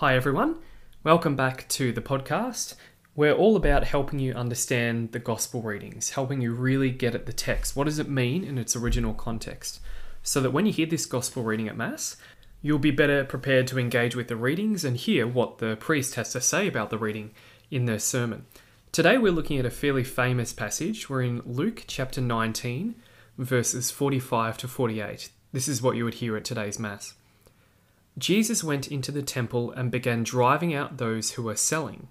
Hi, everyone. Welcome back to the podcast. We're all about helping you understand the gospel readings, helping you really get at the text. What does it mean in its original context? So that when you hear this gospel reading at Mass, you'll be better prepared to engage with the readings and hear what the priest has to say about the reading in their sermon. Today we're looking at a fairly famous passage. We're in Luke chapter 19, verses 45 to 48. This is what you would hear at today's Mass. Jesus went into the temple and began driving out those who were selling.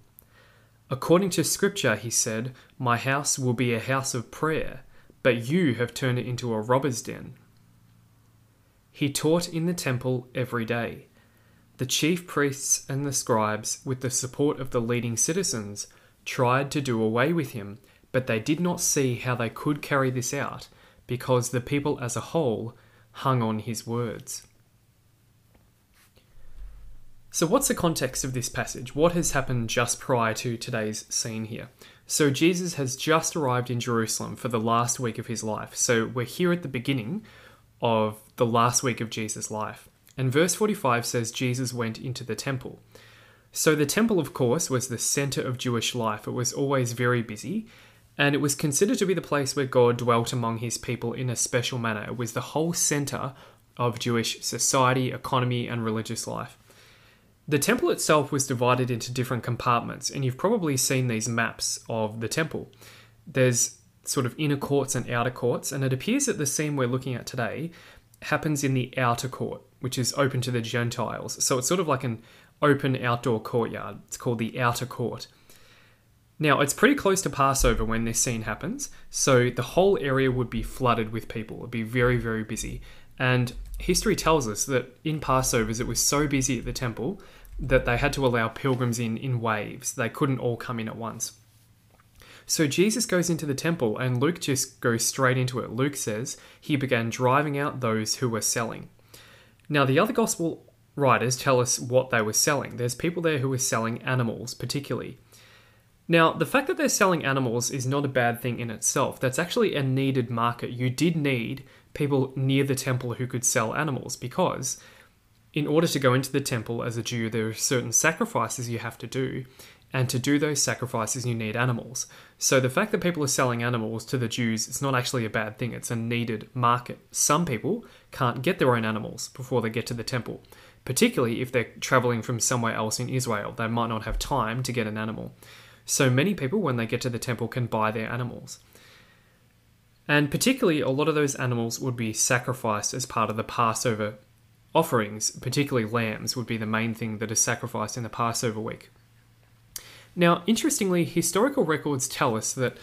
According to Scripture, he said, My house will be a house of prayer, but you have turned it into a robber's den. He taught in the temple every day. The chief priests and the scribes, with the support of the leading citizens, tried to do away with him, but they did not see how they could carry this out, because the people as a whole hung on his words. So, what's the context of this passage? What has happened just prior to today's scene here? So, Jesus has just arrived in Jerusalem for the last week of his life. So, we're here at the beginning of the last week of Jesus' life. And verse 45 says Jesus went into the temple. So, the temple, of course, was the center of Jewish life. It was always very busy, and it was considered to be the place where God dwelt among his people in a special manner. It was the whole center of Jewish society, economy, and religious life. The temple itself was divided into different compartments, and you've probably seen these maps of the temple. There's sort of inner courts and outer courts, and it appears that the scene we're looking at today happens in the outer court, which is open to the Gentiles. So it's sort of like an open outdoor courtyard. It's called the outer court. Now, it's pretty close to Passover when this scene happens, so the whole area would be flooded with people. It'd be very, very busy. And history tells us that in Passovers, it was so busy at the temple that they had to allow pilgrims in in waves. They couldn't all come in at once. So Jesus goes into the temple, and Luke just goes straight into it. Luke says he began driving out those who were selling. Now, the other gospel writers tell us what they were selling. There's people there who were selling animals, particularly. Now, the fact that they're selling animals is not a bad thing in itself. That's actually a needed market. You did need people near the temple who could sell animals because in order to go into the temple as a Jew, there are certain sacrifices you have to do. And to do those sacrifices, you need animals. So the fact that people are selling animals to the Jews, it's not actually a bad thing. It's a needed market. Some people can't get their own animals before they get to the temple, particularly if they're traveling from somewhere else in Israel. They might not have time to get an animal. So many people, when they get to the temple, can buy their animals. And particularly, a lot of those animals would be sacrificed as part of the Passover offerings, particularly lambs, would be the main thing that is sacrificed in the Passover week. Now, interestingly, historical records tell us that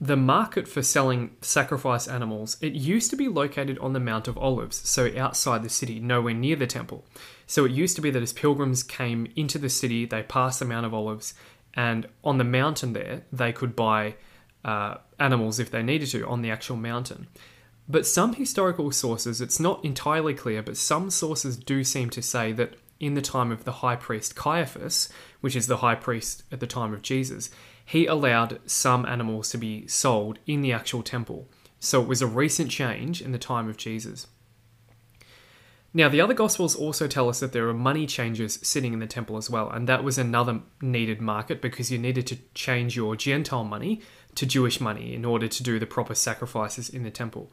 the market for selling sacrifice animals it used to be located on the mount of olives so outside the city nowhere near the temple so it used to be that as pilgrims came into the city they passed the mount of olives and on the mountain there they could buy uh, animals if they needed to on the actual mountain but some historical sources, it's not entirely clear, but some sources do seem to say that in the time of the high priest Caiaphas, which is the high priest at the time of Jesus, he allowed some animals to be sold in the actual temple. So it was a recent change in the time of Jesus. Now, the other Gospels also tell us that there are money changers sitting in the temple as well, and that was another needed market because you needed to change your Gentile money to Jewish money in order to do the proper sacrifices in the temple.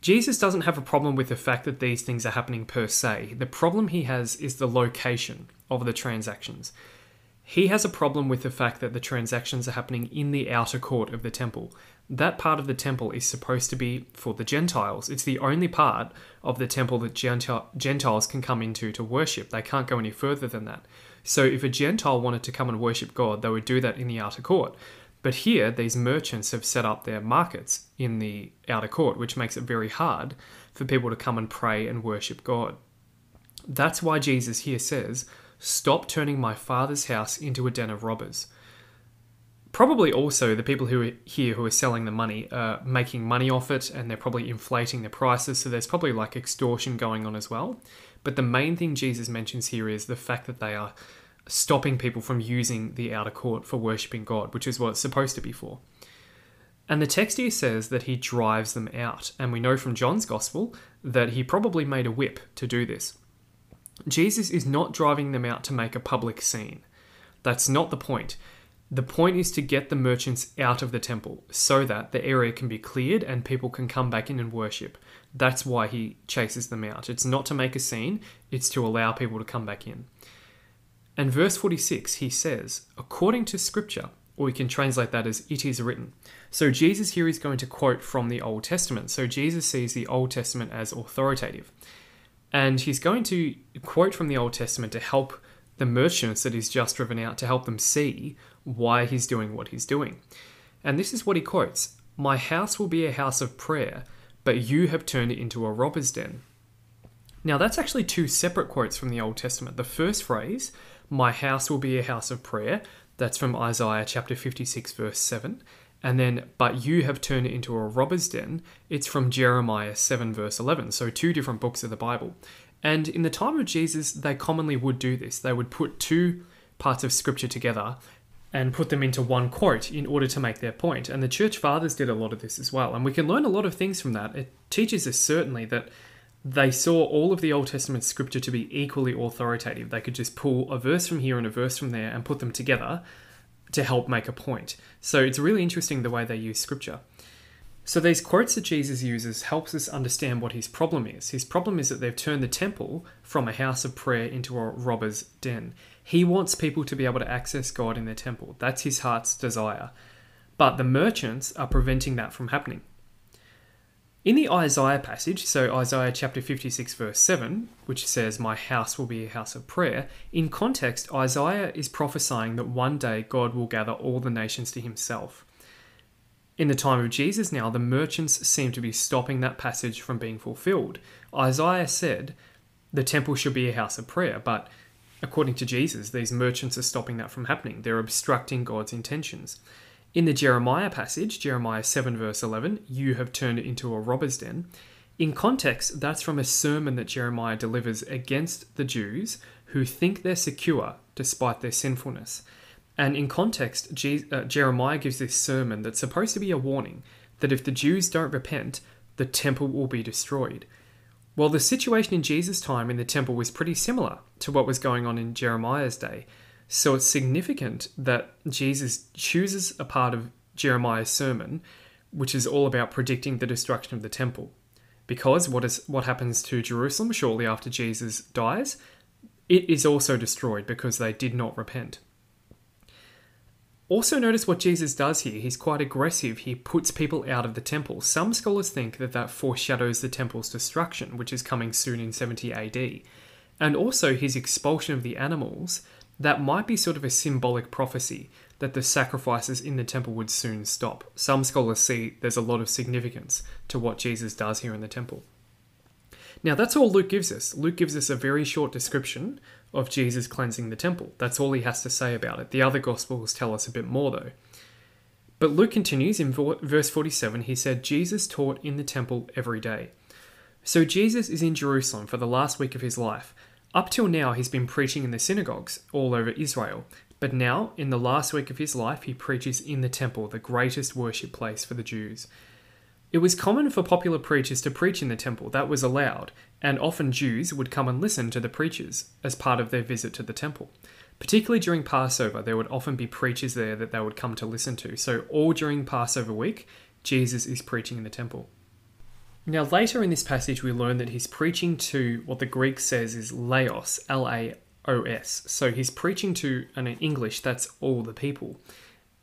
Jesus doesn't have a problem with the fact that these things are happening per se. The problem he has is the location of the transactions. He has a problem with the fact that the transactions are happening in the outer court of the temple. That part of the temple is supposed to be for the Gentiles. It's the only part of the temple that Gentiles can come into to worship. They can't go any further than that. So if a Gentile wanted to come and worship God, they would do that in the outer court. But here, these merchants have set up their markets in the outer court, which makes it very hard for people to come and pray and worship God. That's why Jesus here says, Stop turning my father's house into a den of robbers. Probably also the people who are here who are selling the money are making money off it and they're probably inflating the prices, so there's probably like extortion going on as well. But the main thing Jesus mentions here is the fact that they are stopping people from using the outer court for worshipping God, which is what it's supposed to be for. And the text here says that he drives them out. And we know from John's gospel that he probably made a whip to do this. Jesus is not driving them out to make a public scene. That's not the point. The point is to get the merchants out of the temple so that the area can be cleared and people can come back in and worship. That's why he chases them out. It's not to make a scene, it's to allow people to come back in. And verse 46, he says, according to scripture, or we can translate that as it is written. So Jesus here is going to quote from the Old Testament. So Jesus sees the Old Testament as authoritative. And he's going to quote from the Old Testament to help the merchants that he's just driven out to help them see why he's doing what he's doing. And this is what he quotes My house will be a house of prayer, but you have turned it into a robber's den. Now, that's actually two separate quotes from the Old Testament. The first phrase, My house will be a house of prayer, that's from Isaiah chapter 56, verse 7. And then, but you have turned it into a robber's den, it's from Jeremiah 7, verse 11. So, two different books of the Bible. And in the time of Jesus, they commonly would do this. They would put two parts of scripture together and put them into one quote in order to make their point. And the church fathers did a lot of this as well. And we can learn a lot of things from that. It teaches us certainly that they saw all of the Old Testament scripture to be equally authoritative. They could just pull a verse from here and a verse from there and put them together to help make a point. So it's really interesting the way they use scripture. So these quotes that Jesus uses helps us understand what his problem is. His problem is that they've turned the temple from a house of prayer into a robber's den. He wants people to be able to access God in their temple. That's his heart's desire. But the merchants are preventing that from happening. In the Isaiah passage, so Isaiah chapter 56, verse 7, which says, My house will be a house of prayer, in context, Isaiah is prophesying that one day God will gather all the nations to himself. In the time of Jesus now, the merchants seem to be stopping that passage from being fulfilled. Isaiah said the temple should be a house of prayer, but according to Jesus, these merchants are stopping that from happening. They're obstructing God's intentions. In the Jeremiah passage, Jeremiah 7, verse 11, you have turned it into a robber's den. In context, that's from a sermon that Jeremiah delivers against the Jews who think they're secure despite their sinfulness. And in context, uh, Jeremiah gives this sermon that's supposed to be a warning that if the Jews don't repent, the temple will be destroyed. Well, the situation in Jesus' time in the temple was pretty similar to what was going on in Jeremiah's day. So it's significant that Jesus chooses a part of Jeremiah's sermon, which is all about predicting the destruction of the temple. Because what is what happens to Jerusalem shortly after Jesus dies? It is also destroyed because they did not repent. Also, notice what Jesus does here. He's quite aggressive. He puts people out of the temple. Some scholars think that that foreshadows the temple's destruction, which is coming soon in 70 AD. And also, his expulsion of the animals that might be sort of a symbolic prophecy that the sacrifices in the temple would soon stop. Some scholars see there's a lot of significance to what Jesus does here in the temple. Now, that's all Luke gives us. Luke gives us a very short description of Jesus cleansing the temple. That's all he has to say about it. The other Gospels tell us a bit more, though. But Luke continues in verse 47 he said, Jesus taught in the temple every day. So Jesus is in Jerusalem for the last week of his life, up till now, he's been preaching in the synagogues all over Israel, but now, in the last week of his life, he preaches in the temple, the greatest worship place for the Jews. It was common for popular preachers to preach in the temple, that was allowed, and often Jews would come and listen to the preachers as part of their visit to the temple. Particularly during Passover, there would often be preachers there that they would come to listen to. So, all during Passover week, Jesus is preaching in the temple. Now, later in this passage, we learn that he's preaching to what the Greek says is laos, L A O S. So he's preaching to, and in English, that's all the people.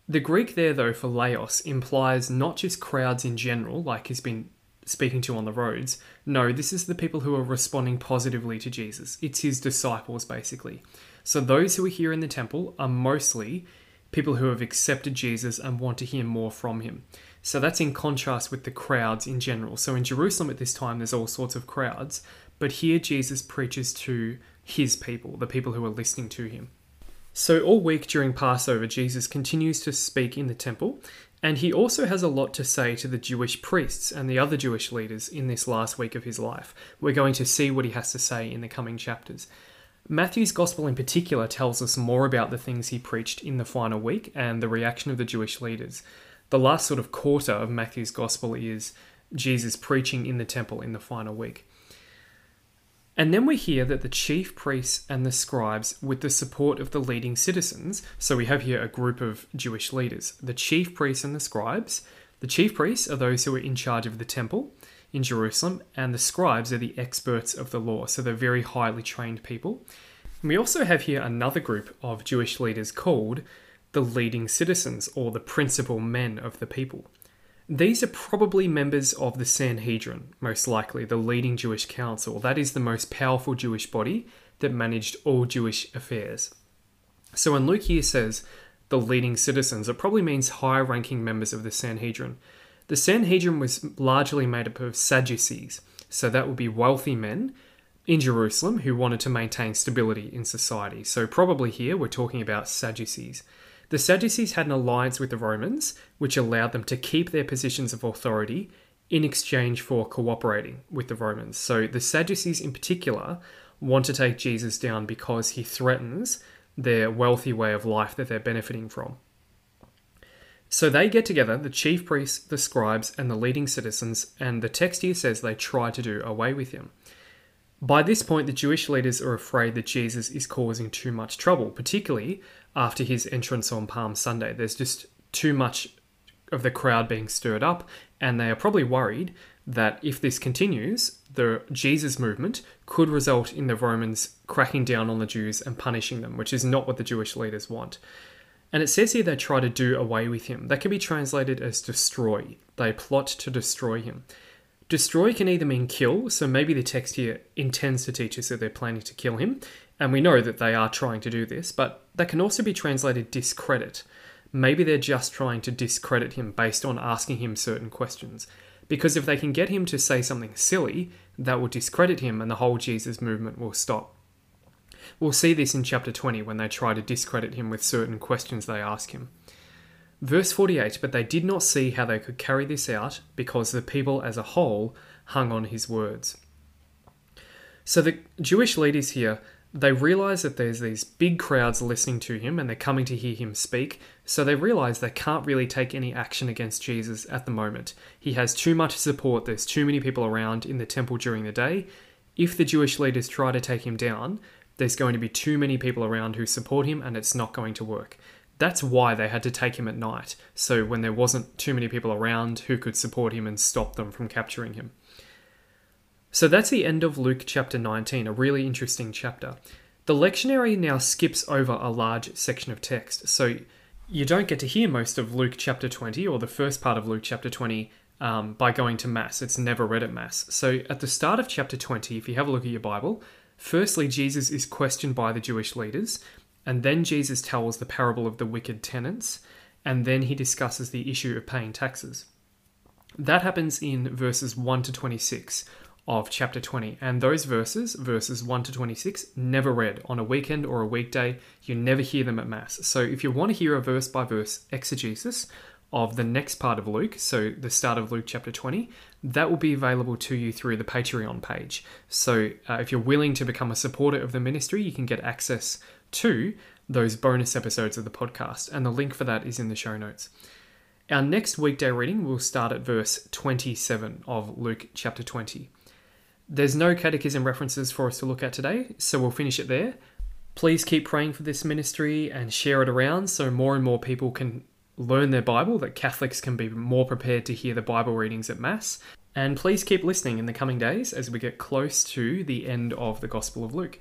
The Greek there, though, for laos implies not just crowds in general, like he's been speaking to on the roads. No, this is the people who are responding positively to Jesus. It's his disciples, basically. So those who are here in the temple are mostly people who have accepted Jesus and want to hear more from him. So that's in contrast with the crowds in general. So in Jerusalem at this time, there's all sorts of crowds, but here Jesus preaches to his people, the people who are listening to him. So all week during Passover, Jesus continues to speak in the temple, and he also has a lot to say to the Jewish priests and the other Jewish leaders in this last week of his life. We're going to see what he has to say in the coming chapters. Matthew's Gospel in particular tells us more about the things he preached in the final week and the reaction of the Jewish leaders the last sort of quarter of Matthew's gospel is Jesus preaching in the temple in the final week. And then we hear that the chief priests and the scribes, with the support of the leading citizens, so we have here a group of Jewish leaders, the chief priests and the scribes. The chief priests are those who are in charge of the temple in Jerusalem, and the scribes are the experts of the law, so they're very highly trained people. And we also have here another group of Jewish leaders called the leading citizens, or the principal men of the people. These are probably members of the Sanhedrin, most likely, the leading Jewish council. That is the most powerful Jewish body that managed all Jewish affairs. So when Luke here says the leading citizens, it probably means high ranking members of the Sanhedrin. The Sanhedrin was largely made up of Sadducees, so that would be wealthy men in Jerusalem who wanted to maintain stability in society. So, probably here we're talking about Sadducees. The Sadducees had an alliance with the Romans, which allowed them to keep their positions of authority in exchange for cooperating with the Romans. So the Sadducees, in particular, want to take Jesus down because he threatens their wealthy way of life that they're benefiting from. So they get together, the chief priests, the scribes, and the leading citizens, and the text here says they try to do away with him. By this point, the Jewish leaders are afraid that Jesus is causing too much trouble, particularly after his entrance on Palm Sunday. There's just too much of the crowd being stirred up, and they are probably worried that if this continues, the Jesus movement could result in the Romans cracking down on the Jews and punishing them, which is not what the Jewish leaders want. And it says here they try to do away with him. That can be translated as destroy. They plot to destroy him. Destroy can either mean kill, so maybe the text here intends to teach us that they're planning to kill him, and we know that they are trying to do this, but that can also be translated discredit. Maybe they're just trying to discredit him based on asking him certain questions. Because if they can get him to say something silly, that will discredit him and the whole Jesus movement will stop. We'll see this in chapter 20 when they try to discredit him with certain questions they ask him. Verse 48 But they did not see how they could carry this out because the people as a whole hung on his words. So the Jewish leaders here, they realize that there's these big crowds listening to him and they're coming to hear him speak. So they realize they can't really take any action against Jesus at the moment. He has too much support, there's too many people around in the temple during the day. If the Jewish leaders try to take him down, there's going to be too many people around who support him and it's not going to work. That's why they had to take him at night, so when there wasn't too many people around who could support him and stop them from capturing him. So that's the end of Luke chapter 19, a really interesting chapter. The lectionary now skips over a large section of text, so you don't get to hear most of Luke chapter 20 or the first part of Luke chapter 20 um, by going to Mass. It's never read at Mass. So at the start of chapter 20, if you have a look at your Bible, firstly, Jesus is questioned by the Jewish leaders, and then Jesus tells the parable of the wicked tenants, and then he discusses the issue of paying taxes. That happens in verses 1 to 26 of chapter 20. And those verses, verses 1 to 26, never read on a weekend or a weekday. You never hear them at Mass. So if you want to hear a verse by verse exegesis of the next part of Luke, so the start of Luke chapter 20, that will be available to you through the Patreon page. So uh, if you're willing to become a supporter of the ministry, you can get access to those bonus episodes of the podcast, and the link for that is in the show notes. Our next weekday reading will start at verse 27 of Luke chapter 20. There's no catechism references for us to look at today, so we'll finish it there. Please keep praying for this ministry and share it around so more and more people can learn their Bible, that Catholics can be more prepared to hear the Bible readings at Mass. And please keep listening in the coming days as we get close to the end of the Gospel of Luke.